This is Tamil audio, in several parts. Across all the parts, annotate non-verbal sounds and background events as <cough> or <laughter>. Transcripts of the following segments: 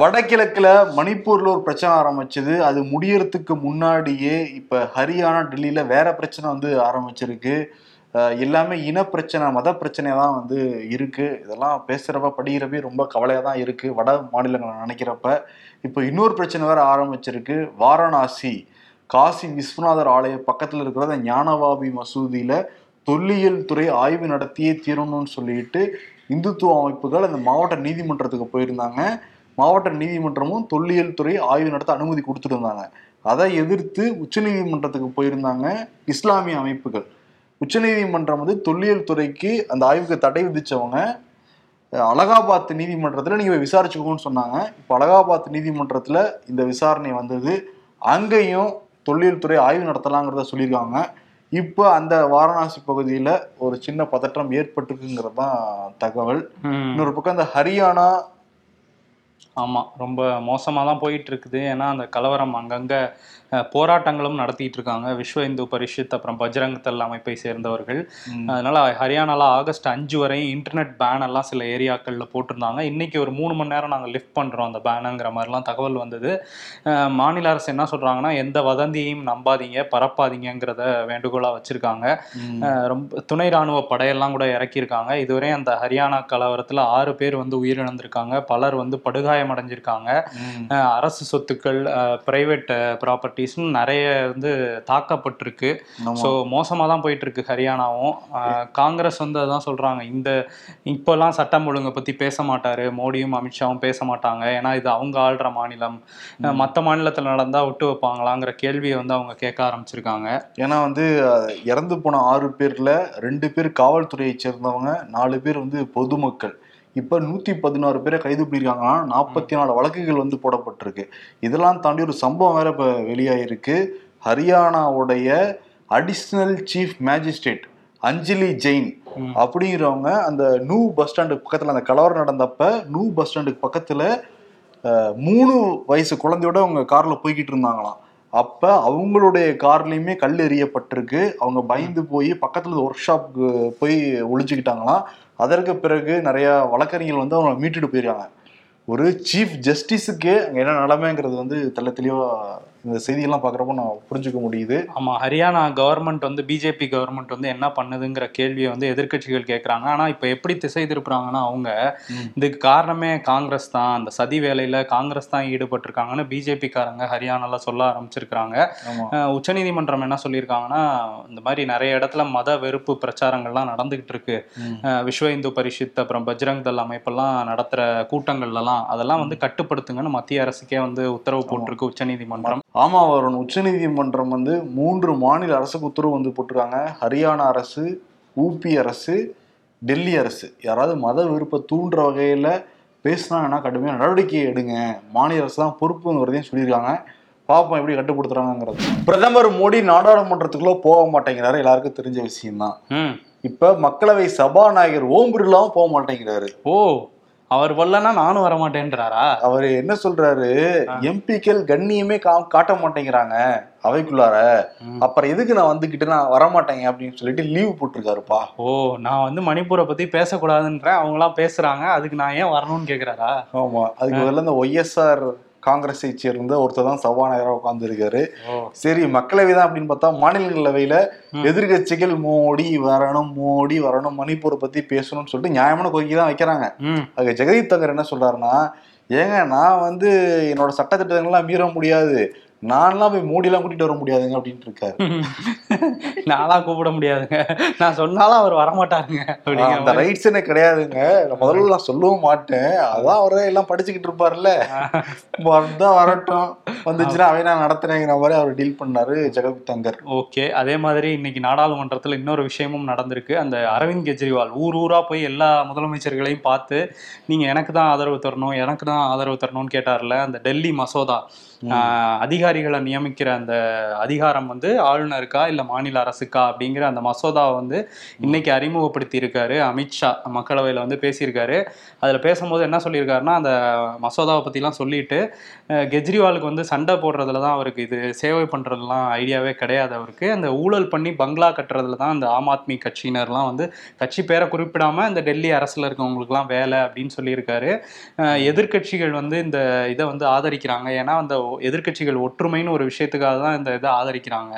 வடகிழக்கில் மணிப்பூரில் ஒரு பிரச்சனை ஆரம்பிச்சது. அது முடியறதுக்கு முன்னாடியே இப்போ ஹரியானா டெல்லியில் வேற பிரச்சனை வந்து ஆரம்பிச்சிருக்கு. எல்லாமே இன பிரச்சனை மத பிரச்சனை தான் வந்து இருக்குது இதெல்லாம் பேசுகிறப்ப படிக்கிறப்ப ரொம்ப கவலையாக தான் இருக்குது வட மாநிலங்களை நினைக்கிறப்ப. இப்போ இன்னொரு பிரச்சனை வேறு ஆரம்பிச்சிருக்கு. வாரணாசி காசி விஸ்வநாதர் ஆலய பக்கத்தில் இருக்கிற ஞானவாபி மசூதியில் தொல்லியல் துறை ஆய்வு நடத்தியே தீரணும்னு சொல்லிட்டு இந்துத்துவ அமைப்புகள் அந்த மாவட்ட நீதிமன்றத்துக்கு போயிருந்தாங்க. மாவட்ட நீதிமன்றமும் தொல்லியல் துறை ஆய்வு நடத்த அனுமதி கொடுத்துருந்தாங்க. அதை எதிர்த்து உச்சநீதிமன்றத்துக்கு போயிருந்தாங்க இஸ்லாமிய அமைப்புகள். உச்சநீதிமன்றம் வந்து தொல்லியல் துறைக்கு அந்த ஆய்வுக்கு தடை விதிச்சவங்க. அஹ், அலகாபாத் நீதிமன்றத்தில் நீங்க போய் விசாரிச்சுக்கோன்னு சொன்னாங்க. இப்போ அலகாபாத் நீதிமன்றத்துல இந்த விசாரணை வந்தது. அங்கேயும் தொல்லியல் துறை ஆய்வு நடத்தலாங்கிறத சொல்லியிருக்காங்க. இப்போ அந்த வாரணாசி பகுதியில ஒரு சின்ன பதற்றம் ஏற்பட்டிருக்குங்கிறது தான் தகவல். இன்னொரு பக்கம் இந்த ஹரியானா ஆமாம் ரொம்ப மோசமாக தான் போயிட்டு இருக்குது. ஏன்னா அந்த கலவரம் அங்கங்கே போராட்டங்களும் நடத்திட்டு இருக்காங்க விஸ்வ இந்து பரிஷத் அப்புறம் பஜ்ரங் தள் அமைப்பை சேர்ந்தவர்கள். அதனால ஹரியானால ஆகஸ்ட் அஞ்சு வரையும் இன்டர்நெட் பேன் எல்லாம் சில ஏரியாக்கள்ல போட்டிருந்தாங்க. இன்னைக்கு ஒரு மூணு மணி நேரம் நாங்க லிஃப்ட் பண்றோம் அந்த பேனுங்கிற மாதிரிலாம் தகவல் வந்தது. மாநில அரசு என்ன சொல்றாங்கன்னா எந்த வதந்தியையும் நம்பாதீங்க பரப்பாதீங்கிறத வேண்டுகோளா வச்சிருக்காங்க. ரொம்ப துணை ராணுவ படையெல்லாம் கூட இறக்கியிருக்காங்க. இதுவரை அந்த ஹரியானா கலவரத்துல ஆறு பேர் வந்து உயிரிழந்திருக்காங்க. பலர் வந்து படுகாயம் அடைஞ்சிருக்காங்க அரசு சொத்துக்கள் பிரைவேட் ப்ராப்பர்ட்டிஸ்னு நிறைய வந்து தாக்கப்பட்டிருக்கு. ஸோ மோசமாக தான் போயிட்டு இருக்கு ஹரியானாவும் காங்கிரஸ் வந்து அதான் சொல்றாங்க இந்த இப்போல்லாம் சட்டம் ஒழுங்கை பத்தி பேச மாட்டாரு. மோடியும் அமித்ஷாவும் பேச மாட்டாங்க. ஏன்னா இது அவங்க ஆள்ற மாநிலம். மற்ற மாநிலத்தில் நடந்தா விட்டு வைப்பாங்களாங்கிற கேள்வியை வந்து அவங்க கேட்க ஆரம்பிச்சிருக்காங்க. ஏன்னா வந்து இறந்து போன ஆறு பேர்ல ரெண்டு பேர் காவல்துறையை சேர்ந்தவங்க நாலு பேர் வந்து பொதுமக்கள். இப்ப நூத்தி பதினாறு பேரை கைது பண்ணியிருக்காங்கன்னா நாற்பத்தி நாலு வழக்குகள் வந்து போடப்பட்டிருக்கு. இதெல்லாம் தாண்டி ஒரு சம்பவம் வேற இப்ப வெளியாயிருக்கு. ஹரியானாவுடைய additional chief magistrate Anjali Jain. அப்படிங்கிறவங்க அந்த நூ பஸ் ஸ்டாண்டு பக்கத்துல அந்த கலவரம் நடந்தப்ப நூ பஸ் ஸ்டாண்டுக்கு பக்கத்துல மூணு வயசு குழந்தையோட அவங்க கார்ல போய்கிட்டு இருந்தாங்களாம். அப்ப அவங்களுடைய கார்லயுமே கல் எறியப்பட்டிருக்கு. அவங்க பயந்து போய் பக்கத்துல ஒர்க் ஷாப்புக்கு போய் ஒழிச்சுக்கிட்டாங்களாம் அதற்கு பிறகு நிறைய வழக்கறிஞர்கள் வந்து அவங்களை மீட்டுட்டு போயிருக்காங்க. ஒரு சீஃப் ஜஸ்டிஸுக்கே அங்கே என்ன நிலைமைங்கிறது வந்து தெள்ள தெளிவா இந்த செய்தியெல்லாம் பாக்குறப்ப நான் புரிஞ்சுக்க முடியுது. ஆமா ஹரியானா கவர்மெண்ட் வந்து பிஜேபி கவர்மெண்ட் வந்து என்ன பண்ணுதுங்கிற கேள்வியை வந்து எதிர்க்கட்சிகள் கேட்குறாங்க ஆனா இப்போ எப்படி திசை திருப்புறாங்கன்னா அவங்க. இதுக்கு காரணமே காங்கிரஸ் தான். அந்த சதி வேலையில காங்கிரஸ் தான் ஈடுபட்டிருக்காங்கன்னு பிஜேபி காரங்க ஹரியானால சொல்ல அஹ் உச்சநீதிமன்றம் என்ன சொல்லியிருக்காங்கன்னா இந்த மாதிரி நிறைய இடத்துல மத வெறுப்பு பிரச்சாரங்கள்லாம் நடந்துகிட்டு இருக்கு. விஸ்வ இந்து பரிஷத் அப்புறம் பஜ்ரங் தள் அமைப்பெல்லாம் நடத்துற கூட்டங்கள்லாம் அதெல்லாம் வந்து கட்டுப்படுத்துங்கன்னு மத்திய அரசுக்கே வந்து உத்தரவு போட்டிருக்கு உச்சநீதிமன்றம். ஆமா வருண். உச்சநீதிமன்றம் வந்து மூன்று மாநில அரசுக்கு உத்தரவு வந்து போட்டிருக்காங்க. ஹரியானா அரசு ஊபி அரசு டெல்லி அரசு. யாராவது மத விருப்ப தூண்டுற வகையில பேசினாங்கன்னா கடுமையான நடவடிக்கை எடுங்க. மாநில அரசு தான் பொறுப்புங்கிறதையும் சொல்லியிருக்காங்க. பாப்போம் எப்படி கட்டுப்படுத்துறாங்கிறது பிரதமர் மோடி நாடாளுமன்றத்துக்குள்ள போக மாட்டேங்கிறாரு. எல்லாருக்கும் தெரிஞ்ச விஷயம்தான். இப்ப மக்களவை சபாநாயகர் ஓம் பிர்லாவும் போக மாட்டேங்கிறாரு. ஓ. அவர் வரலன்னா நானும் வர மாட்டேன்றாரா அவர் என்ன சொல்றாரு? எம்பிக்கள் கண்ணியமே காட்ட மாட்டேங்கிறாங்க அவைக்குள்ளார. அப்புறம் எதுக்கு நான் வந்துகிட்டு நான் வரமாட்டேங்க அப்படின்னு சொல்லிட்டு லீவ் போட்டிருக்காருப்பா. ஓ நான் வந்து மணிப்பூரை பத்தி பேசக்கூடாதுன்றேன் அவங்களாம் பேசுறாங்க அதுக்கு நான் ஏன் வரணும்னு கேக்குறாரா? ஆமா அதுக்கு பதிலா இந்த ஒய்எஸ்ஆர் காங்கிரஸை சேர்ந்த ஒருத்தர் தான் சபாநாயகராக உட்கார்ந்துருக்காரு. சரி மக்களவை தான் அப்படின்னு பார்த்தா மாநிலங்களவையில எதிர்கட்சிகள் மோடி வரணும் மோடி வரணும் மணிப்பூரை பத்தி பேசணும்னு சொல்லிட்டு நியாயமான கோரிக்கை தான் வைக்கிறாங்க. அதுக்கு ஜெகதீப் தங்கர் என்ன சொல்றாருன்னா ஏங்க நான் வந்து என்னோட சட்டத்திட்டங்கள்லாம் மீற முடியாது. நான்லாம் போய் மோடிலாம் கூட்டிட்டு வர முடியாதுங்க அப்படின்ட்டு இருக்காரு. <laughs> நான்லாம் கூப்பிட முடியாதுங்க. நான் சொன்னாலும் அவர் வரமாட்டாருங்க. அப்படிங்கிற அந்த மாதிரி. ரைட்ஸ் எனக்கு கிடையாதுங்க. நான் முதல்ல நான் சொல்லவும் மாட்டேன். அதான் அவரே எல்லாம் படிச்சுக்கிட்டு இருப்பார்ல <laughs> வந்தா வரட்டும். வந்துச்சுன்னா அவை நான் நடத்துறேங்கிற மாதிரி அவர் டீல் பண்ணாரு ஜெகதீப் தங்கர். ஓகே. அதே மாதிரி இன்னைக்கு நாடாளுமன்றத்தில் இன்னொரு விஷயமும் நடந்திருக்கு. அந்த அரவிந்த் கெஜ்ரிவால் ஊர் ஊரா போய் எல்லா முதலமைச்சர்களையும் பார்த்து நீங்க எனக்கு தான் ஆதரவு தரணும் எனக்கு தான் ஆதரவு தரணும்னு கேட்டார்ல அந்த டெல்லி மசோதா. அதிகாரிகளை நியமிக்கிற அந்த அதிகாரம் வந்து ஆளுநருக்கா இல்லை மாநில அரசுக்கா அப்படிங்கிற அந்த மசோதாவை வந்து இன்னைக்கு அறிமுகப்படுத்தி இருக்காரு அமித்ஷா மக்களவையில் வந்து பேசியிருக்காரு. அதில் பேசும்போது என்ன சொல்லியிருக்காருன்னா அந்த மசோதாவை பற்றிலாம் சொல்லிட்டு கெஜ்ரிவாலுக்கு வந்து சண்டை போடுறதுல தான் அவருக்கு இது சேவை பண்ணுறதுலாம் ஐடியாவே கிடையாது அவருக்கு. அந்த ஊழல் பண்ணி பங்களா கட்டுறதுல தான் அந்த ஆம் ஆத்மி கட்சியினர்லாம் வந்து கட்சி பேரை குறிப்பிடாம இந்த டெல்லி அரசுல இருக்கவங்களுக்குலாம் வேலை அப்படின்னு சொல்லியிருக்காரு. எதிர்கட்சிகள் எதிர்க்கட்சிகள் வந்து இந்த இதை வந்து ஆதரிக்கிறாங்க. ஏன்னா அந்த எதிர்கட்சிகள் எதிர்க்கட்சிகள் ஒற்றுமைன்னு ஒரு விஷயத்துக்காக தான் இந்த இதை ஆதரிக்கிறாங்க.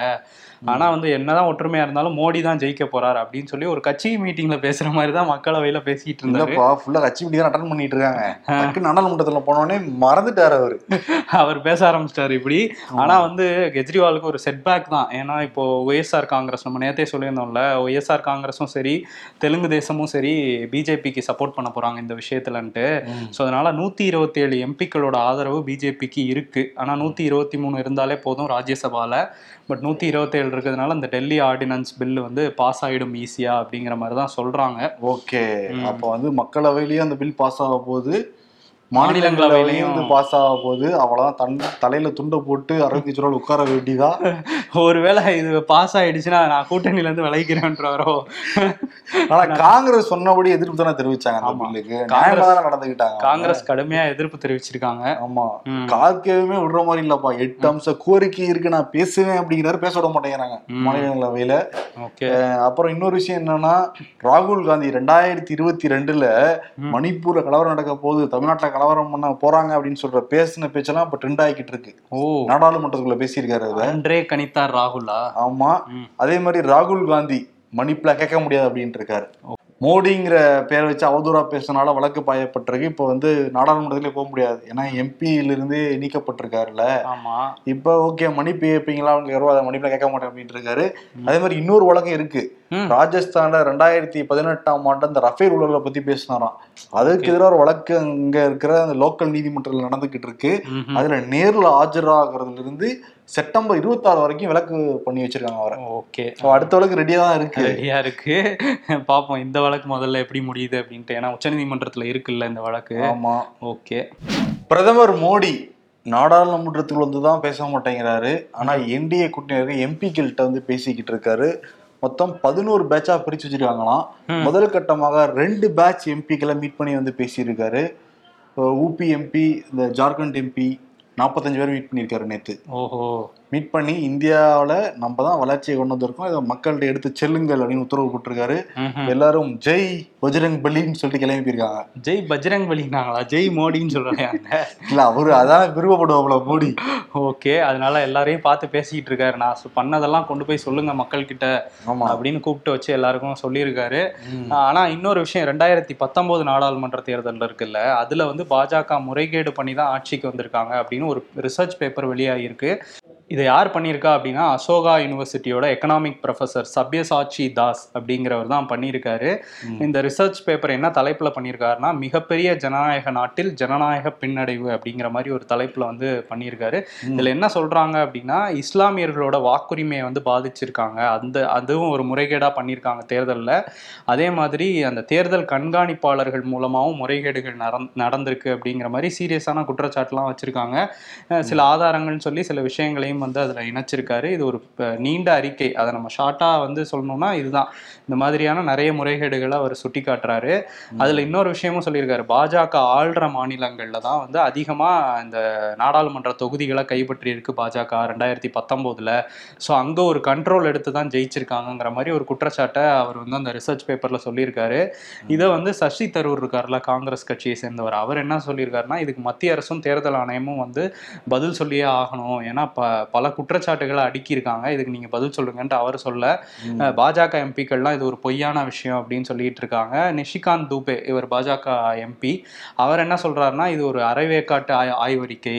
ஆனா வந்து என்னதான் ஒற்றுமையா இருந்தாலும் மோடி தான் ஜெயிக்க போறாரு அப்படின்னு சொல்லி ஒரு கட்சி மீட்டிங்ல பேசுற மாதிரி தான் மக்களவையில பேசிட்டு இருந்தாரு. ஃபுல்லா கட்சி மீட்டிங் அட்டன் பண்ணிட்டு இருக்காங்க. நாடாளுமன்றத்துல போனோடனே மறந்துட்டாரு அவரு. <laughs> அவர் பேச ஆரம்பிச்சிட்டாரு இப்படி. ஆனா வந்து கெஜ்ரிவாலுக்கு ஒரு செட்பேக் தான். ஏன்னா இப்போ ஒய்எஸ்ஆர் காங்கிரஸ் நம்ம நேத்தே சொல்லியிருந்தோம்ல ஒய்எஸ்ஆர் காங்கிரஸும் சரி தெலுங்கு தேசமும் சரி பிஜேபிக்கு சப்போர்ட் பண்ண போறாங்க இந்த விஷயத்துலன்ட்டு. ஸோ அதனால நூத்தி இருபத்தி ஏழு எம்பிக்களோட ஆதரவு பிஜேபிக்கு இருக்கு. ஆனா நூத்தி இருபத்தி மூணு இருந்தாலே போதும் ராஜ்யசபால. பட் நூத்தி இருபத்தேழு இருக்கிறதுனால இந்த டெல்லி ஆர்டினன்ஸ் பில் வந்து பாஸ் ஆயிடும் ஈஸியா அப்படிங்கிற மாதிரி தான் சொல்றாங்க. ஓகே. அப்ப வந்து மக்களவையிலயும் அந்த பில் பாஸ் ஆக போகுது. மாநிலங்களவையிலயும் வந்து பாஸ் ஆக போகுது. அவ்வளவுதான். தன் தலையில துண்டை போட்டு அரவிந்த் கெஜ்ரிவால் உட்கார வேண்டியதா? <laughs> ஒருவேளை இது பாஸ் ஆயிடுச்சுன்னா நான் கூட்டணியில இருந்து விளைக்கிறேன்றாரோ ஆனா காங்கிரஸ் சொன்னபடி எதிர்ப்பு தானே தெரிவிச்சாங்க அந்த. பில்லுக்கு காங்கிரஸ்- நடந்துக்கிட்டாங்க காங்கிரஸ் கடுமையா எதிர்ப்பு தெரிவிச்சிருக்காங்க. ஆமா. காக்கவே விடுற மாதிரி இல்லப்பா. எட்டு அம்ச கோரிக்கை இருக்கு. நான் பேசுவேன் அப்படிங்கிறாரு பேச விட மாட்டேங்கிறாங்க. மாநிலங்களவையில. அப்புறம் இன்னொரு விஷயம் என்னன்னா ராகுல் காந்தி ரெண்டாயிரத்தி இருபத்தி ரெண்டுல. மணிப்பூர்ல கலவரம் நடக்க போகுது. தமிழ்நாட்டுல கலவரம் பண்ண போறாங்க அப்படின்னு சொல்ற பேசின பேச்செல்லாம் இப்ப ட்ரெண்ட் ஆகிக்கிட்டு இருக்கு. ஓ. நாடாளுமன்றத்துக்குள்ள பேசியிருக்காரு அன்றே கணித்தார் ராகுலா? ஆமா. அதே மாதிரி ராகுல் காந்தி மணிப்புல கேட்க முடியாது அப்படின்ட்டு இருக்காரு. மோடிங்கிற பேரை வச்சு அவதூறா பேசினால வழக்கு பாயப்பட்டிருக்கு. இப்போ வந்து நாடாளுமன்றத்திலே போக முடியாது. ஏன்னா எம்பியில இருந்து நீக்கப்பட்டிருக்காருல்ல. ஆமா. இப்போ ஓகே மன்னிப்பு கேட்பீங்களா அவங்க யாரோ அதை மன்னிப்புல கேட்க மாட்டேன் அப்படின்ட்டு இருக்காரு அதே மாதிரி இன்னொரு வழக்கம் இருக்கு. ராஜஸ்தான்ல ரெண்டாயிரத்தி பதினெட்டாம் ஆண்டு அந்த ரஃபேல் ஊழலை பத்தி பேசினாராம். அதுக்கு எதிராக ஒரு வழக்கு அங்க இருக்கிற அந்த லோக்கல் நீதிமன்றத்தில் நடந்துகிட்டு இருக்கு. அதுல நேர்ல ஆஜராகிறதுல இருந்து செப்டம்பர் இருபத்தாறு வரைக்கும் விலக்கு பண்ணி வச்சிருக்காங்க அவரை. ஓகே. So, அடுத்த வழக்கு ரெடியா தான் இருக்கு. ரெடியா இருக்கு. <laughs> பாப்போம் இந்த வழக்கு முதல்ல எப்படி முடியுது அப்படின்ட்டு. ஏன்னா உச்சநீதிமன்றத்துல இருக்குல்ல இந்த வழக்கு ஆமா. ஓகே. பிரதமர் மோடி நாடாளுமன்றத்துக்கு வந்து தான் பேச மாட்டேங்கிறாரு. ஆனா என்டிஏ கூட்டணி எம்பிக்கள்கிட்ட வந்து பேசிக்கிட்டு இருக்காரு. மொத்தம் பதினோரு பேட்சா பிரிச்சு வச்சிருக்காங்களாம். முதல் கட்டமாக ரெண்டு பேட்ச் எம்பிக்களை மீட் பண்ணி வந்து பேசியிருக்காரு. ஊபி எம்பி இந்த ஜார்க்கண்ட் எம்பி நாற்பத்தஞ்சு பேர் மீட் பண்ணியிருக்காரு நேற்று ஓஹோ. மீட் பண்ணி இந்தியாவில் நம்ம தான் வளர்ச்சியை கொண்டு வந்திருக்கோம். இதை மக்கள்கிட்ட எடுத்து செல்லுங்கள் அப்படின்னு உத்தரவு போட்டிருக்காரு. எல்லாரும் ஜெய் பஜ்ரங் பலின்னு சொல்லிட்டு கிளம்பி போயிருக்காங்க. ஜெய் பஜ்ரங் பலினாங்களா ஜெய் மோடின்னு சொல்றாங்க இல்ல அவரு அதான் விருப்பப்படுவாப்ல மோடி. ஓகே அதனால எல்லாரையும் பார்த்து பேசிக்கிட்டு இருக்காரு. நான் பண்ணதெல்லாம் கொண்டு போய் சொல்லுங்க மக்கள் கிட்ட அப்படின்னு கூப்பிட்டு வச்சு எல்லாருக்கும் சொல்லியிருக்காரு. ஆனா இன்னொரு விஷயம் ரெண்டாயிரத்தி பத்தொன்பது நாடாளுமன்ற தேர்தல் இருக்குல்ல அதுல வந்து பாஜக முறைகேடு பண்ணி தான் ஆட்சிக்கு வந்திருக்காங்க அப்படின்னு ஒரு ரிசர்ச் பேப்பர் வெளியாகிருக்கு இதை யார் பண்ணியிருக்கா அப்படின்னா அசோகா யூனிவர்சிட்டியோட எக்கனாமிக் ப்ரொஃபசர் சப்யசாச்சி தாஸ் அப்படிங்கிறவர் தான் பண்ணியிருக்காரு. இந்த ரிசர்ச் பேப்பர் என்ன தலைப்புல பண்ணியிருக்காருன்னா மிகப்பெரிய ஜனநாயக நாட்டில் ஜனநாயக பின்னடைவு அப்படிங்கிற மாதிரி ஒரு தலைப்புல வந்து பண்ணியிருக்காரு. இதுல என்ன சொல்றாங்க அப்படின்னா இஸ்லாமியர்களோட வாக்குரிமையை வந்து பாதிச்சிருக்காங்க. அந்த அதுவும் ஒரு முறைகேடா பண்ணியிருக்காங்க தேர்தல்ல. அதே மாதிரி அந்த தேர்தல் கண்காணிப்பாளர்கள் மூலமாகவும் முறைகேடுகள் நடந் நடந்திருக்கு அப்படிங்கிற மாதிரி சீரியஸான குற்றச்சாட்டுலாம் வச்சிருக்காங்க. சில ஆதாரங்கள்னு சொல்லி சில விஷயங்களையும் வந்து அதுல இணைச்சிருக்காரு. இது ஒரு நீண்ட அறிக்கை. அதை நம்ம ஷார்ட்டா வந்து சொல்லணும்னா இதுதான். இந்த மாதிரியான நிறைய முறைகேடுகளை அவர் சுட்டி காட்டுறாரு அதுல இன்னொரு விஷயமும் சொல்லியிருக்காரு. பாஜக ஆள்ற மாநிலங்கள்ல தான் வந்து அதிகமா இந்த நாடாளுமன்ற தொகுதிகளை கைப்பற்றி இருக்கு பாஜக ரெண்டாயிரத்தி பத்தொன்பதுல ஸோ அங்க ஒரு கண்ட்ரோல் எடுத்து தான் ஜெயிச்சிருக்காங்கங்கிற மாதிரி ஒரு குற்றச்சாட்டை அவர் வந்து அந்த ரிசர்ச் பேப்பர்ல சொல்லியிருக்காரு. இதை வந்து சசி தரூர் இருக்கார்ல காங்கிரஸ் கட்சியை சேர்ந்தவர். அவர் என்ன சொல்லியிருக்காருன்னா இதுக்கு மத்திய அரசும் தேர்தல் ஆணையமும் வந்து பதில் சொல்லியே ஆகணும். ஏன்னா ப பல குற்றச்சாட்டுகளை அடுக்கியிருக்காங்க. இதுக்கு நீங்க பதில் சொல்லுங்கன்ட்டு அவர் சொல்ல பாஜக எம்பிக்கள்லாம் இது ஒரு பொய்யான விஷயம் அப்படின்னு சொல்லிட்டு இருக்காங்க. நிஷிகாந்த் தூபே இவர் பாஜக எம்பி. அவர் என்ன சொல்றாருன்னா இது ஒரு அரைவேக்காட்டு ஆய் ஆய்வறிக்கை.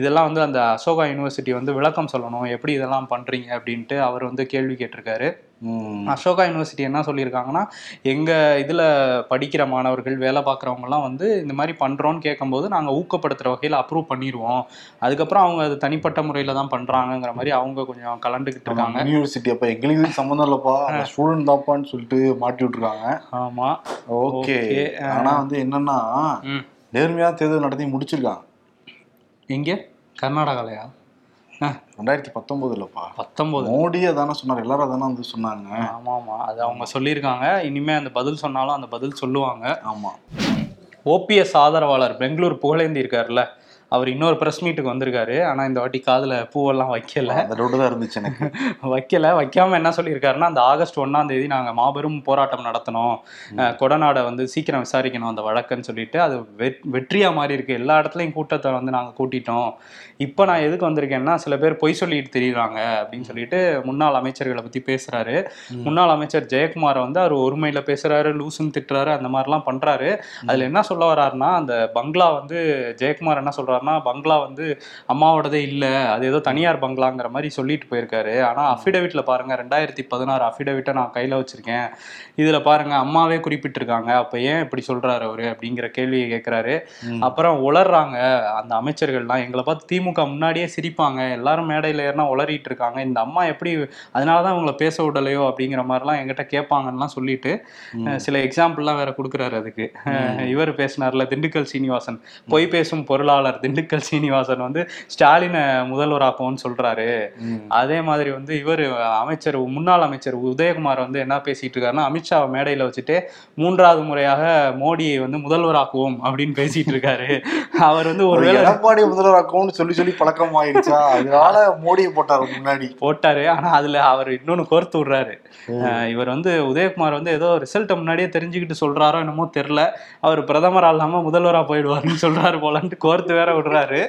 இதெல்லாம் வந்து அந்த அசோகா யூனிவர்சிட்டி வந்து விளக்கம் சொல்லணும். எப்படி இதெல்லாம் பண்றீங்க அப்படின்ட்டு அவர் வந்து கேள்வி கேட்டிருக்காரு. அசோகா யூனிவர்சிட்டி என்ன சொல்லியிருக்காங்கன்னா எங்க இதுல படிக்கிற மாணவர்கள் வேலை பார்க்குறவங்கலாம் வந்து இந்த மாதிரி பண்றோம்னு கேட்கும்போது நாங்க ஊக்கப்படுத்துற வகையில் அப்ரூவ் பண்ணிடுவோம் அதுக்கப்புறம் அவங்க அது தனிப்பட்ட முறையில தான் பண்றாங்கங்கிற மாதிரி அவங்க கொஞ்சம் கலந்துக்கிட்டு இருக்காங்க. யூனிவர்சிட்டி அப்ப எங்களுக்கு சம்மந்தம் இல்லப்பா. ஸ்டூடெண்ட் தான்ப்பான்னு சொல்லிட்டு மாட்டி விட்டுருக்காங்க. ஆமா. ஓகே. Okay. ஆனா வந்து என்னன்னா ம். நேர்மையா தேர்தல் நடத்தி முடிச்சிருக்காங்க. எங்க? கர்நாடகாலயா? ரெண்டாயிரத்தி பத்தொன்பதுலப்பா பத்தொன்பது மோடியே தானே சொன்னார் எல்லாரும் தானே வந்து சொன்னாங்க. ஆமா ஆமா அது அவங்க சொல்லியிருக்காங்க. இனிமே அந்த பதில் சொன்னாலும் அந்த பதில் சொல்லுவாங்க. ஆமா. ஓபிஎஸ் ஆதரவாளர் பெங்களூர் புகழேந்தி இருக்காருல்ல அவர் இன்னொரு பிரஸ் மீட்டுக்கு வந்திருக்காரு. ஆனா இந்த வாட்டி காதுல பூவெல்லாம் வைக்கல. அந்த தான் இருந்துச்சு எனக்கு. <laughs> வைக்கல. வைக்காம என்ன சொல்லியிருக்காருன்னா அந்த ஆகஸ்ட் ஒண்ணாம் தேதி நாங்க மாபெரும் போராட்டம் நடத்தணும். கொடநாடை வந்து சீக்கிரம் விசாரிக்கணும் அந்த வழக்குன்னு சொல்லிட்டு அது வெ- வெற்றியா மாறி இருக்கு. எல்லா இடத்துலயும் கூட்டத்தை வந்து நாங்க கூட்டிட்டோம். இப்போ நான் எதுக்கு வந்திருக்கேன்னா சில பேர் பொய் சொல்லிட்டு தெரியுறாங்க அப்படின்னு சொல்லிட்டு முன்னாள் அமைச்சர்களை பத்தி பேசுறாரு. முன்னாள் அமைச்சர் ஜெயக்குமார் வந்து அவர் ஒருமையில பேசுறாரு லூசுன்னு திட்டுறாரு அந்த மாதிரிலாம் பண்றாரு. அதுல என்ன சொல்ல வர்றாருன்னா அந்த பங்களா வந்து ஜெயக்குமார் என்ன சொல்றாருன்னா பங்களா வந்து அம்மாவோடதே இல்ல. அது ஏதோ தனியார் பங்களாங்கிற மாதிரி சொல்லிட்டு போயிருக்காரு. ஆனா அஃபிடவிட்ல பாருங்க ரெண்டாயிரத்தி பதினாறு அஃபிடவிட்டை நான் கையில வச்சிருக்கேன். இதுல பாருங்க அம்மாவே குறிப்பிட்டிருக்காங்க. அப்ப ஏன் இப்படி சொல்றாரு அவரு அப்படிங்கிற கேள்வியை கேட்கிறாரு. அப்புறம் உளர்றாங்க அந்த அமைச்சர்கள்லாம். எங்களை பார்த்து திமுக முன்னாடியே சிரிப்பாங்க. எல்லாரும் மேடையில ஏறினா உளறிட்டு இருக்காங்க. இந்த அம்மா எப்படி அதனாலதான் இவங்களை பேச விடலையோ அப்படிங்கிற மாதிரிலாம் என்கிட்ட கேட்பாங்கலாம் சொல்லிட்டு சில எக்ஸாம்பிள்லாம் வேற கொடுக்குறாரு அதுக்கு. இவர் பேசினார்ல திண்டுக்கல் சீனிவாசன். பொய் பேசும் பொருளாளர் திண்டுக்கல் சீனிவாசன் வந்து ஸ்டாலினை முதல்வராக்கும்னு சொல்றாரு. அதே மாதிரி வந்து இவர் அமைச்சர் முன்னாள் அமைச்சர் உதயகுமார் வந்து என்ன பேசிட்டு இருக்காருன்னா அமித்ஷா மேடையில வச்சுட்டு மூன்றாவது முறையாக மோடியை வந்து முதல்வராக்குவோம் அப்படின்னு பேசிட்டு இருக்காரு. <laughs> அவர் வந்து ஒரு எடப்பாடி முதல்வராக்கும்னு சொல்லி சொல்லி பழக்கம் ஆயிடுச்சா? அதனால மோடியை போட்டாரு முன்னாடி. போட்டாரு. ஆனா அதுல அவர் இன்னொன்னு கோர்த்து விடுறாரு. இவர் வந்து உதயகுமார் வந்து ஏதோ ரிசல்ட்டை முன்னாடியே தெரிஞ்சுக்கிட்டு சொல்றாரோ என்னமோ தெரியல. அவர் பிரதமரா இல்லாம முதல்வரா போயிடுவாருன்னு சொல்றாரு போலன்ட்டு கோர்த்து வேற விடுறாரு.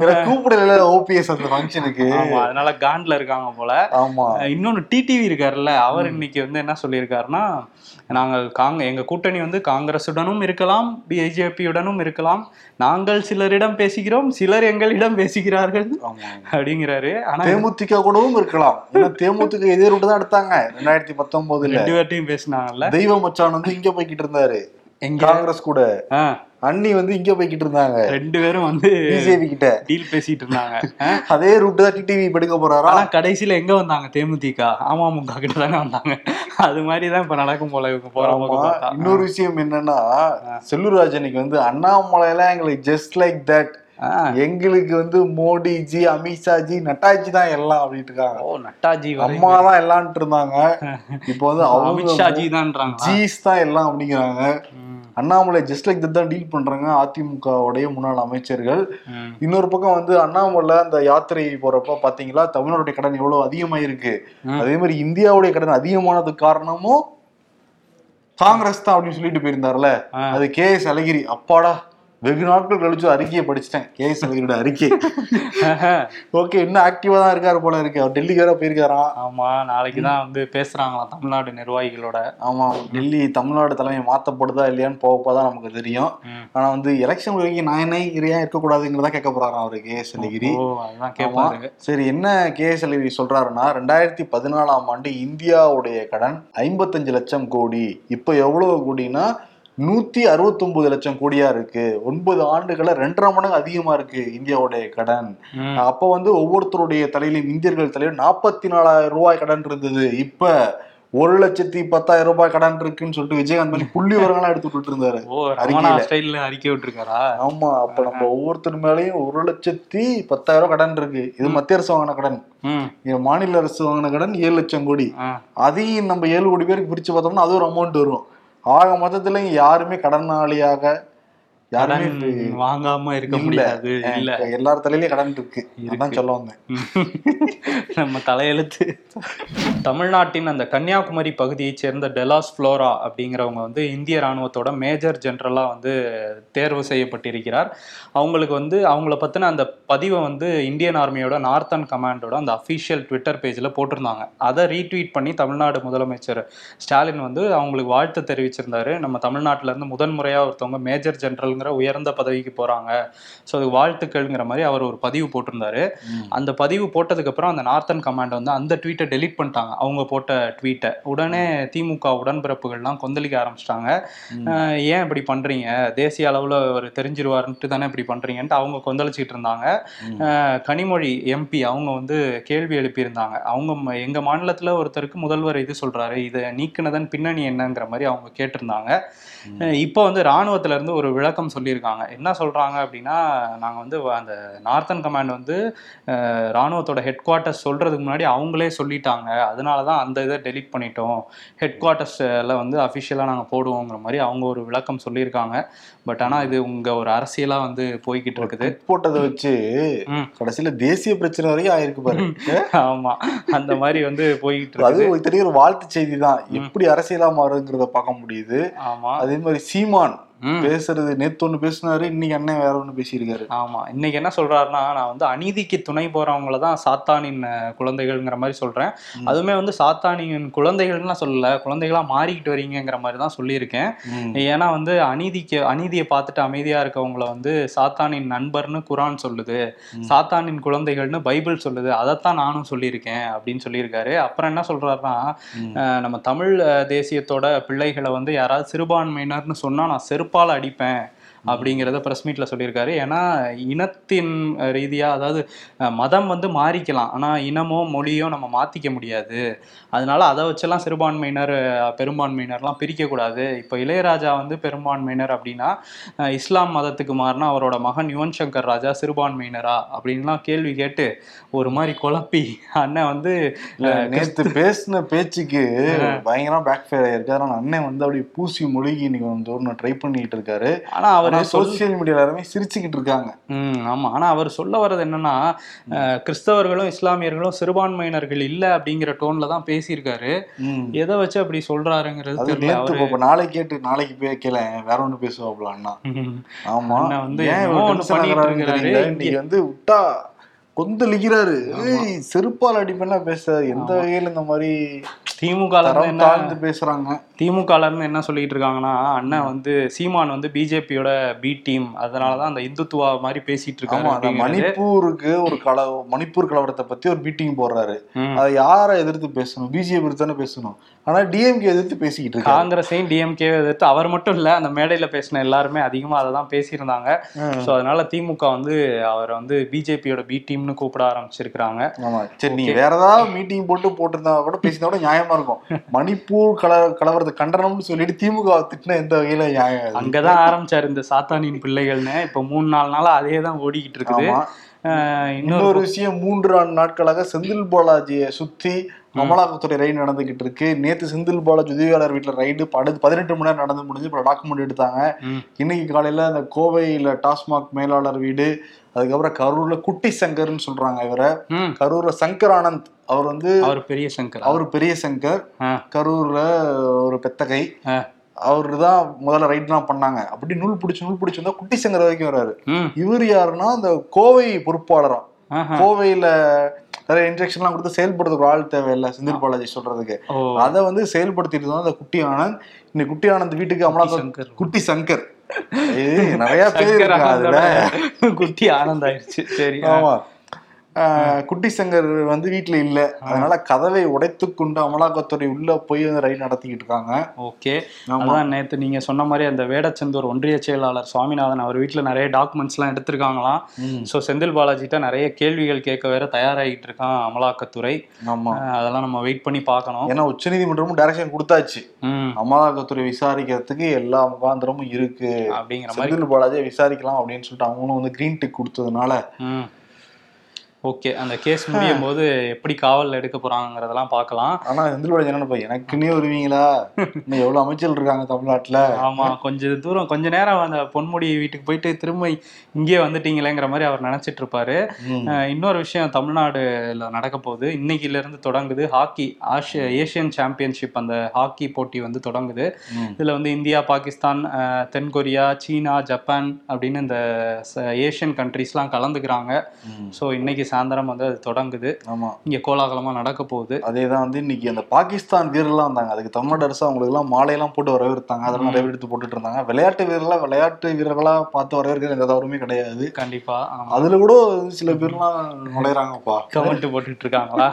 கூப்பிடல ஓபிஎஸ் அந்த ஃபங்க்ஷனுக்கு அதனால காண்ட்ல இருக்காங்க போல. ஆமா. இன்னொன்னு டிடிவி இருக்காருல்ல அவர் இன்னைக்கு வந்து என்ன சொல்லியிருக்காருன்னா நாங்கள் காங்க எங்க கூட்டணி வந்து காங்கிரசுடனும் இருக்கலாம் பிஜேபியுடனும் இருக்கலாம். நாங்கள் சிலரிடம் பேசுகிறோம் சிலர் எங்களிடம் பேசுகிறார்கள் அப்படிங்கிறாரு. ஆனா தேமுதிக கூடவும் இருக்கலாம். ஏன்னா தேமுதிக இதே ரூட்டு தான் எடுத்தாங்க ரெண்டாயிரத்தி பத்தொன்பதுல ரெண்டு பேர்ட்டையும் பேசினாங்கல்ல. தெய்வ மச்சான் வந்து இங்க போய்கிட்டு இருந்தாரு. எங்க? காங்கிரஸ் கூட. அண்ணி வந்து இங்க போய்கிட்டு இருந்தாங்க. ரெண்டு பேரும் வந்து பிஜேபி கிட்ட. டீல் பேசிட்டு இருந்தாங்க. அதே ரூட் தான் டிடிவி எடுக்க போறாரா? ஆனா கடைசியில எங்க வந்தாங்க? தேமுதிக. அமமுக கிட்ட தானே வந்தாங்க. அது மாதிரிதான் இப்ப நடக்கும் போல இவங்க போறவங்க. இன்னொரு விஷயம் என்னன்னா செல்லூராஜனுக்கு வந்து அண்ணாமலை எல்லாம் எங்களுக்கு ஜஸ்ட் லைக் தட் எங்களுக்கு வந்து மோடிஜி அமித்ஷாஜி நட்டாஜி தான் எல்லாம் அப்படின்ட்டு இருக்காங்க. ஓ நட்டாஜி அம்மா தான் எல்லான்ட்டு இருந்தாங்க. இப்போ வந்து அமித்ஷாஜி தான்றாங்க ஜீஸ் தான் எல்லாம் அப்படிங்கிறாங்க. அண்ணாமலை ஜஸ்ட் லைக் தான் டீல் பண்றாங்க. அதிமுகவுடைய முன்னாள் அமைச்சர்கள். இன்னொரு பக்கம் வந்து அண்ணாமலை அந்த யாத்திரை போறப்ப பாத்தீங்களா தமிழ்நாட்டுடைய கடன் எவ்வளவு அதிகமாயிருக்கு. அதே மாதிரி இந்தியாவுடைய கடன் அதிகமானதுக்கு காரணமும் காங்கிரஸ் தான் அப்படின்னு சொல்லிட்டு போயிருந்தாருல. அது கே எஸ் அழகிரி. அப்பாடா. வெகு நாட்கள் கழிச்சு அறிக்கையை படிச்சிட்டேன். கே. எஸ். அழகிரியோட அறிக்கை. <laughs> ஓகே இன்னும் ஆக்டிவா தான் இருக்காரு போல இருக்கு. அவர் டெல்லிக்கு வேற போயிருக்காராம். ஆமா நாளைக்கு தான் வந்து பேசுறாங்களாம் தமிழ்நாடு நிர்வாகிகளோட. ஆமா டெல்லி தமிழ்நாடு தலைமை மாத்தப்படுதா இல்லையான்னு போக போக தான் நமக்கு தெரியும். ஆனா வந்து எலெக்ஷன் வரைக்கும் நான் என்ன ஏன் இருக்கக்கூடாதுங்கிறதா கேட்க போறாராம் அவரு கே. எஸ். அழகிரி சரி என்ன கே. எஸ். அழகிரி சொல்றாருன்னா ரெண்டாயிரத்தி பதினாலாம் ஆண்டு இந்தியாவுடைய கடன் ஐம்பத்தஞ்சு லட்சம் கோடி. இப்போ எவ்வளவு கோடினா நூத்தி அறுபத்தொன்பது லட்சம் கோடியா இருக்கு. ஒன்பது ஆண்டுகள ரெண்டரை மடங்கு அதிகமா இருக்கு இந்தியாவுடைய கடன். அப்ப வந்து ஒவ்வொருத்தருடைய தலையிலும் இந்தியர்கள் தலையிலும் நாற்பத்தி நாலாயிரம் ரூபாய் கடன் இருந்தது. இப்ப ஒரு லட்சத்தி பத்தாயிரம் ரூபாய் கடன் இருக்குன்னு சொல்லிட்டு விஜயகாந்த் மாதிரி புள்ளி விவரங்கள்லாம் எடுத்து விட்டுட்டு இருந்தாரு அறிக்கையில. அறிக்கை விட்டுருக்காரா? ஆமா அப்ப நம்ம ஒவ்வொருத்தர் மேலயும் ஒரு லட்சத்தி பத்தாயிரம் ரூபாய் கடன் இருக்கு. இது மத்திய அரசு வாங்கின கடன். மாநில அரசு வாங்கின கடன் ஏழு லட்சம் கோடி. அதையும் நம்ம ஏழு கோடி பேருக்கு பிரிச்சு பார்த்தோம்னா அது ஒரு அமௌண்ட் வரும். ஆக மொத்தத்துல யாருமே கடனாளியாக யாருமே வாங்காம இருக்க. முடியாது இல்ல. எல்லார் தலையிலயும் கடன் இருக்கு. அதான் சொல்ல வந்தேன். <laughs> நம்ம தலையெழுத்து. தமிழ்நாட்டின் அந்த கன்னியாகுமரி பகுதியைச் சேர்ந்த டெலாஸ் ஃப்ளோரா அப்படிங்கிறவங்க வந்து இந்திய ராணுவத்தோட மேஜர் ஜெனரலாக வந்து தேர்வு செய்யப்பட்டிருக்கிறார். அவங்களுக்கு வந்து அவங்கள பற்றின அந்த பதிவை வந்து இந்தியன் ஆர்மியோட நார்த்தன் கமாண்டோட அந்த அஃபிஷியல் ட்விட்டர் பேஜில் போட்டிருந்தாங்க. அதை ரீட்வீட் பண்ணி தமிழ்நாடு முதலமைச்சர் ஸ்டாலின் வந்து அவங்களுக்கு வாழ்த்து தெரிவிச்சிருந்தாரு. நம்ம தமிழ்நாட்டுல இருந்து முதன்முறையாக ஒருத்தவங்க மேஜர் ஜெனரல்ங்கிற உயர்ந்த பதவிக்கு போகிறாங்க ஸோ அதுக்கு வாழ்த்துக்கள்ங்கிற மாதிரி அவர் ஒரு பதிவு போட்டிருந்தாரு. அந்த பதிவு போட்டதுக்கு அப்புறம் அந்த நார்த்தன் கமாண்ட் வந்து அந்த ட்வீட்டை டெலீட் பண்ணிட்டாங்க. அவங்க போட்ட ட்வீட்டை உடனே திமுக உடன்பிறப்புகள்லாம் கொந்தளிக்க ஆரம்பிச்சிட்டாங்க. ஏன் இப்படி பண்றீங்க? தேசிய அளவுல ஒரு தெரிஞ்சிருவாருன்ட்டு தானே இப்படி பண்றீங்கன்ட்டு அவங்க கொந்தளிச்சிட்டு இருந்தாங்க. கனிமொழி எம்பி அவங்க வந்து கேள்வி எழுப்பியிருந்தாங்க. அவங்க எங்க மாநிலத்துல ஒருத்தருக்கு முதல்வர் இது சொல்றாரு. இதை நீக்கினதன் பின்னணி என்னங்கிற மாதிரி அவங்க கேட்டிருந்தாங்க. இப்போ வந்து ராணுவத்துல இருந்து ஒரு விளக்கம் விளக்கம் சொல்லியிருக்காங்க. என்ன சொல்றாங்க அப்படின்னா நாங்க வந்து அந்த நார்த்தன் கமாண்ட் வந்து அஹ், ராணுவத்தோட ஹெட் குவார்ட்டர்ஸ் சொல்றதுக்கு முன்னாடி அவங்களே சொல்லிட்டாங்க. அதனால தான் அந்த இதை டெலீட் பண்ணிட்டோம். ஹெட் குவார்ட்டர்ஸில் வந்து அஃபிஷியலாக நாங்கள் போடுவோங்கிற மாதிரி அவங்க ஒரு விளக்கம் சொல்லியிருக்காங்க. பட் ஆனால் இது உங்க ஒரு அரசியலா வந்து போய்கிட்டு இருக்குது. போட்டதை வச்சு. கடைசியில தேசிய பிரச்சனை வரைக்கும் ஆயிருக்கு பாரு. ஆமா. அந்த மாதிரி வந்து போய்கிட்டு அது இருக்குது. ஒரு வாழ்த்து செய்தி தான். எப்படி அரசியலா மாறுங்கிறத பார்க்க முடியுது. ஆமா. அதே மாதிரி சீமான். பேசுறது நேத்து ஒண்ணு பேசினாரு இன்னைக்கு அண்ணன் வேற ஒண்ணு பேசியிருக்காரு. ஆமா. இன்னைக்கு என்ன சொல்றாருன்னா நான் வந்து அநீதிக்கு துணை போறவங்கள தான் சாத்தானின் குழந்தைகள்ங்கிற மாதிரி சொல்றேன். அதுவுமே வந்து சாத்தானின் குழந்தைகள்லாம் சொல்லல குழந்தைகளா மாறிக்கிட்டு வரீங்கங்கிற மாதிரி தான் சொல்லியிருக்கேன். ஏன்னா வந்து அநீதிக்கு அநீதியை பார்த்துட்டு அமைதியா இருக்கவங்கள வந்து சாத்தானின் நண்பர்னு குரான் சொல்லுது. சாத்தானின் குழந்தைகள்னு பைபிள் சொல்லுது. அதைத்தான் நானும் சொல்லியிருக்கேன் அப்படின்னு சொல்லியிருக்காரு. அப்புறம் என்ன சொல்றாருன்னா நம்ம தமிழ் தேசியத்தோட பிள்ளைகளை வந்து யாராவது சிறுபான்மையினர்னு சொன்னா நான் செருப்பால் அடிப்பேன். அப்படிங்கிறத ப்ரெஸ் மீட்டில் சொல்லியிருக்காரு. ஏன்னா இனத்தின் அஹ், ரீதியா அதாவது மதம் வந்து மாறிக்கலாம். ஆனா இனமோ மொழியோ நம்ம மாத்திக்க முடியாது. அதனால அதை வச்செல்லாம் சிறுபான்மையினர் பெரும்பான்மையினர்லாம் பிரிக்கக்கூடாது. இப்போ இளையராஜா வந்து பெரும்பான்மையினர் அப்படின்னா இஸ்லாம் மதத்துக்கு மாறினா அவரோட மகன் யுவன் சங்கர் ராஜா சிறுபான்மையினரா? அப்படின்லாம் கேள்வி கேட்டு ஒரு மாதிரி குழப்பி அண்ணன் வந்து நேத்து பேசின பேச்சுக்கு பயங்கரமா பேக் ஃபயர் ஆயிருக்கு அதனால அண்ணன் வந்து அப்படியே பூசி மொழிகி இன்னைக்கு வந்து ட்ரை பண்ணிட்டு இருக்காரு. ஆனா அவர் ஆனா சோசியல் மீடியால எல்லாருமே சிரிச்சுக்கிட்டு இருக்காங்க. ம் ஆமா. ஆனா அவர் சொல்ல வர்றது என்னன்னா கிறிஸ்தவர்களும் இஸ்லாமியர்களும் சிறுபான்மையினர்கள் இல்ல அப்படிங்கிற டோன்ல தான் பேசியிருக்காரு. எதை வச்சு அப்படி சொல்றாருங்கிறது தெரியல. இப்ப நாளைக்கு கேட்டு நாளைக்கு போய் கேள வேற ஒண்ணு பேசுவாப்ல அண்ணா. ம். ஆமா. வந்து. இன்னைக்கு வந்து விட்டா கொந்தளிக்கிறாரு. செருப்பால் அடிப்பேன்னா பேச எந்த வகையில இந்த மாதிரி திமுக தாழ்ந்து பேசுறாங்க? திமுக ல இருந்து என்ன சொல்லிட்டு இருக்காங்கன்னா அண்ணன் வந்து சீமான் வந்து பிஜேபியோட பி டீம் அதனாலதான் அந்த இந்துத்துவா மாதிரி பேசிட்டு அப்படிங்கிறது. மணிப்பூருக்கு ஒரு கல மணிப்பூர் கலவரத்தை பத்தி ஒரு மீட்டிங் போடுறாரு. அதை யாரை எதிர்த்து பேசணும்? பிஜேபி தானே பேசணும். ஆனா டிஎம்கே எதிர்த்து பேசிக்கிட்டு இருக்காங்க காங்கிரஸையும் டிஎம்கே எதிர்த்து அவர் மட்டும் இல்ல அந்த மேடையில பேசின எல்லாருமே அதிகமா அதை தான் பேசியிருந்தாங்க. சோ அதனால திமுக வந்து அவரை வந்து பிஜேபியோட பி டீம்னு கூப்பிட ஆரம்பிச்சிருக்கிறாங்க. சரி நீங்க வேற ஏதாவது மீட்டிங் போட்டு போட்டிருந்தா கூட பேசினா கூட நியாயமா இருக்கும். <laughs> மணிப்பூர் கல கலவரத்தை கண்டனம்னு சொல்லிட்டு திமுக திட்டின எந்த வகையில அது? அங்கதான் ஆரம்பிச்சாரு இந்த சாத்தானின் பிள்ளைகள்னு. இப்ப மூணு நாலு நாளா அதே தான் ஓடிக்கிட்டு இருக்குது. இன்னொரு விஷயம் மூன்று நாட்களாக செந்தில் பாலாஜியை சுத்தி அமலாக்கத்துறை ரைடு நடந்துகிட்டு இருக்கு. நேத்து செந்தில் பாலாஜி உதவியாளர் வீட்டுல ரைடு அடுத்து பதினெட்டு மணி நேரம் நடந்து முடிஞ்சு இப்போ டாக்குமெண்ட் எடுத்தாங்க. இன்னைக்கு காலையில அந்த கோவையில டாஸ்மாக் மேலாளர் வீடு அதுக்கப்புறம் கரூர்ல குட்டி சங்கர்னு சொல்றாங்க இவரை. கரூர்ல சங்கர் ஆனந்த். அவர் வந்து அவர் பெரிய சங்கர்? அவர் பெரிய சங்கர். கரூர்ல ஒரு பெத்தகை. அவரு தான் முதல்ல ரைட்லாம் பண்ணாங்க. அப்படி நூல் பிடிச்சு நூல் பிடிச்சு வந்தா குட்டி சங்கர் வரைக்கும் வராரு. இவர் யாருன்னா அந்த கோவை பொறுப்பாளராம். ஆஹா. கோவையில நிறைய இன்ஜெக்ஷன்லாம் கொடுத்து செயல்படுறதுக்கு ஆள் தேவையில்ல செந்தில் பாலாஜி சொல்றதுக்கு. அதை வந்து செயல்படுத்திட்டு தான் அந்த குட்டி ஆனந்த். இன்னைக்கு குட்டி ஆனந்த் வீட்டுக்கு அமலாக்க சங்கர். குட்டி சங்கர். நிறைய பேர் குட்டி ஆனந்த் ஆயிடுச்சு. சரி ஆமா. குட்டி சங்கர் வந்து வீட்டுல இல்ல. அதனால கதவை உடைத்து கொண்டு அமலாக்கத்துறை உள்ள போய் ரைடு நடத்திக்கிட்டு இருக்காங்க. ஓகே. அதான் நேத்து நீங்க சொன்ன மாதிரி அந்த வேடச்சந்தூர் ஒன்றிய செயலாளர் சுவாமிநாதன் அவர் வீட்டுல நிறைய டாக்குமெண்ட்ஸ் எல்லாம் எடுத்திருக்காங்களாம். சோ செந்தில் பாலாஜிட்ட நிறைய கேள்விகள் கேட்க வேற தயாராகிட்டு இருக்கான் அமலாக்கத்துறை. ஆமா. அதெல்லாம் நம்ம வெயிட் பண்ணி பார்க்கணும். ஏன்னா உச்சநீதிமன்றமும் டைரக்ஷன் கொடுத்தாச்சு. அமலாக்கத்துறை விசாரிக்கிறதுக்கு எல்லா முகாந்திரமும் இருக்கு. அப்படிங்கிற மாதிரி செந்தில் பாலாஜியை விசாரிக்கலாம் அப்படின்னு சொல்லிட்டு அவங்களும் வந்து கிரீன் டிக் கொடுத்ததுனால ஓகே அந்த <laughs> கேஸ் முடியும் போது எப்படி காவல் எடுக்க போறாங்கிறதெல்லாம் பார்க்கலாம். ஆனா செந்தில் பாலாஜி என்ன நினைப்பா எனக்குன்னே வருவீங்களா? இன்னும் எவ்வளவு அமைச்சர்கள் இருக்காங்க தமிழ்நாட்டுல? ஆமா கொஞ்ச தூரம் கொஞ்ச நேரம் அந்த பொன்முடி வீட்டுக்கு போயிட்டு திரும்ப இங்கே வந்துட்டீங்களேங்கிற மாதிரி அவர் நினைச்சிட்டு இருப்பாரு. இன்னொரு விஷயம் தமிழ்நாடுல நடக்க போகுது. இன்னைக்குல இருந்து தொடங்குது ஹாக்கி. ஆசிய ஏசியன் சாம்பியன்ஷிப் அந்த ஹாக்கி போட்டி வந்து தொடங்குது. இதுல வந்து இந்தியா பாகிஸ்தான் அஹ், தென் கொரியா சீனா ஜப்பான் அப்படின்னு இந்த ஏசியன் கண்ட்ரீஸ்லாம் கலந்துக்கிறாங்க. ஸோ இன்னைக்கு சாயந்தரம் வந்து அது தொடங்குது. ஆமா. இங்க கோலாகலமா நடக்க போகுது. அதேதான் வந்து இன்னைக்கு அந்த பாகிஸ்தான் வீரர்லாம் வந்தாங்க. அதுக்கு தமிழ்நாடு அரசு அவங்களுக்கு எல்லாம் மாலையெல்லாம் போட்டு வரவேற்றாங்க. அதெல்லாம் நிறைய எடுத்து போட்டுட்டு இருந்தாங்க விளையாட்டு வீரர்களா விளையாட்டு வீரர்களா பார்த்து வரவேற்கிற எந்த தவறுமே கிடையாது. கண்டிப்பா அதுல கூட சில பேர்லாம் நுழையறாங்கப்பா. கமெண்ட் போட்டுட்டு இருக்காங்களா.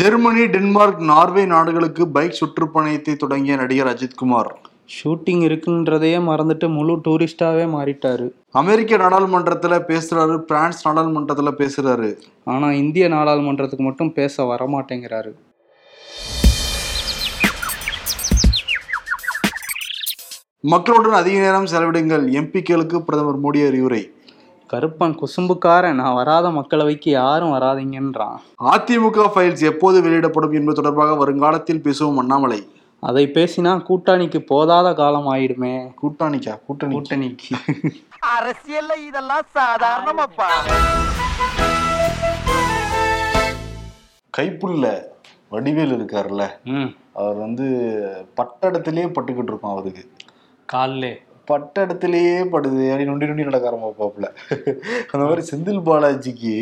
ஜெர்மனி டென்மார்க் நார்வே நாடுகளுக்கு பைக் சுற்றுப்பயணத்தை தொடங்கிய நடிகர் அஜித்குமார் ஷூட்டிங் இருக்குன்றதையே மறந்துட்டு முழு டூரிஸ்டாவே மாறிட்டாரு. அமெரிக்க நாடாளுமன்றத்துல பேசுறாரு பிரான்ஸ் நாடாளுமன்றத்துல பேசுறாரு. ஆனா இந்திய நாடாளுமன்றத்துக்கு மட்டும் பேச வரமாட்டேங்கிறாரு. மக்களுடன் அதிக நேரம் செலவிடுங்கள். எம்பிக்களுக்கு பிரதமர் மோடி அறிவுரை. கருப்பன் குசும்புக்காரன் நான் வராத மக்களவைக்கு யாரும் வராதிங்கன்றான். அதிமுக ஃபைல்ஸ் எப்போது வெளியிடப்படும் என்பது தொடர்பாக வருங்காலத்தில் பேசுவோம் அண்ணாமலை. அதை பேசினா கூட்டணிக்கு போதாத காலம் ஆயிடுமே. கூட்டாணிக்கா? கூட்டணி. கூட்டணிக்கு. அரசியல்ல இதெல்லாம் சாதாரணமாப்பா. கைப்புள்ள வடிவேல் இருக்காருல்ல ம். அவர் வந்து பட்டடத்திலேயே பட்டுக்கிட்டு இருக்கும் அவருக்கு. கால்லே. பட்டடத்திலேயே படுது. அப்படி நொண்டி நொண்டி நடக்க ஆரம்பிப்பாப்புல. அந்த மாதிரி செந்தில் பாலாஜிக்கு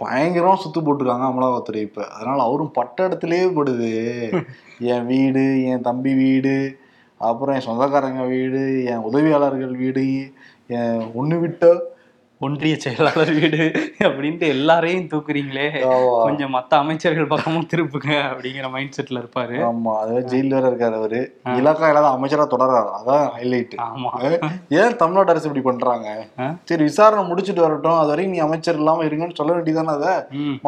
பயங்கரமா சுத்து போட்டிருக்காங்க அமலாக்கத்துறை இப்ப. அதனால அவரும் பட்டடத்திலேயே படுது <laughs> என் வீடு என் தம்பி வீடு அப்புறம் என் சொந்தக்காரங்க வீடு என் உதவியாளர்கள் வீடு என் ஒண்ணு விட்ட ஒன்றிய செயலாளர் வீடு அப்படின்ட்டு எல்லாரையும் தூக்குறீங்களே. கொஞ்சம் மத்த அமைச்சர்கள் பக்கமும் திருப்புங்க அப்படிங்கிற மைண்ட் செட்ல இருப்பாரு. ஆமா அதாவது ஜெயில வேற இருக்காரு அவரு. இலாக்கா இல்லாத அமைச்சரா தொடர்றாரு. அதான் ஹைலைட் ஆமா. ஏன் தமிழ்நாடு அரசு இப்படி பண்றாங்க? சரி விசாரணை முடிச்சிட்டு வரட்டும். அது வரைக்கும் நீ அமைச்சர் இல்லாம இருங்கன்னு சொல்ல வேண்டியதானே அதை?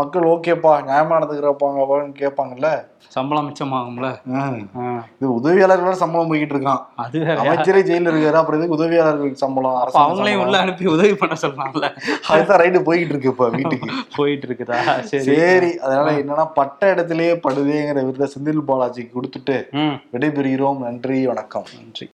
மக்கள் ஓகேப்பா நியாயமா நடந்துக்கிறப்பாங்க கேட்பாங்கல்ல சம்பளம் மிச்சமாகும்ல. இது உதவியாளர்கள் சம்பளம் போய்கிட்டு இருக்கான். அது அமைச்சரே ஜெயில இருக்காரு அப்புறம் இதுக்கு உதவியாளர்களுக்கு சம்பளம் அவங்களையும் உள்ள அனுப்பி உதவி பண்ண சொல்லலாம்ல அதுதான் ரைட்டு போய்கிட்டு இருக்கு இப்ப வீட்டுக்கு. போயிட்டு இருக்குதா? சரி. அதனால என்னன்னா பட்ட இடத்திலேயே படுதேங்கிற விருதை செந்தில் பாலாஜிக்கு கொடுத்துட்டு விடைபெறுகிறோம். நன்றி வணக்கம். நன்றி.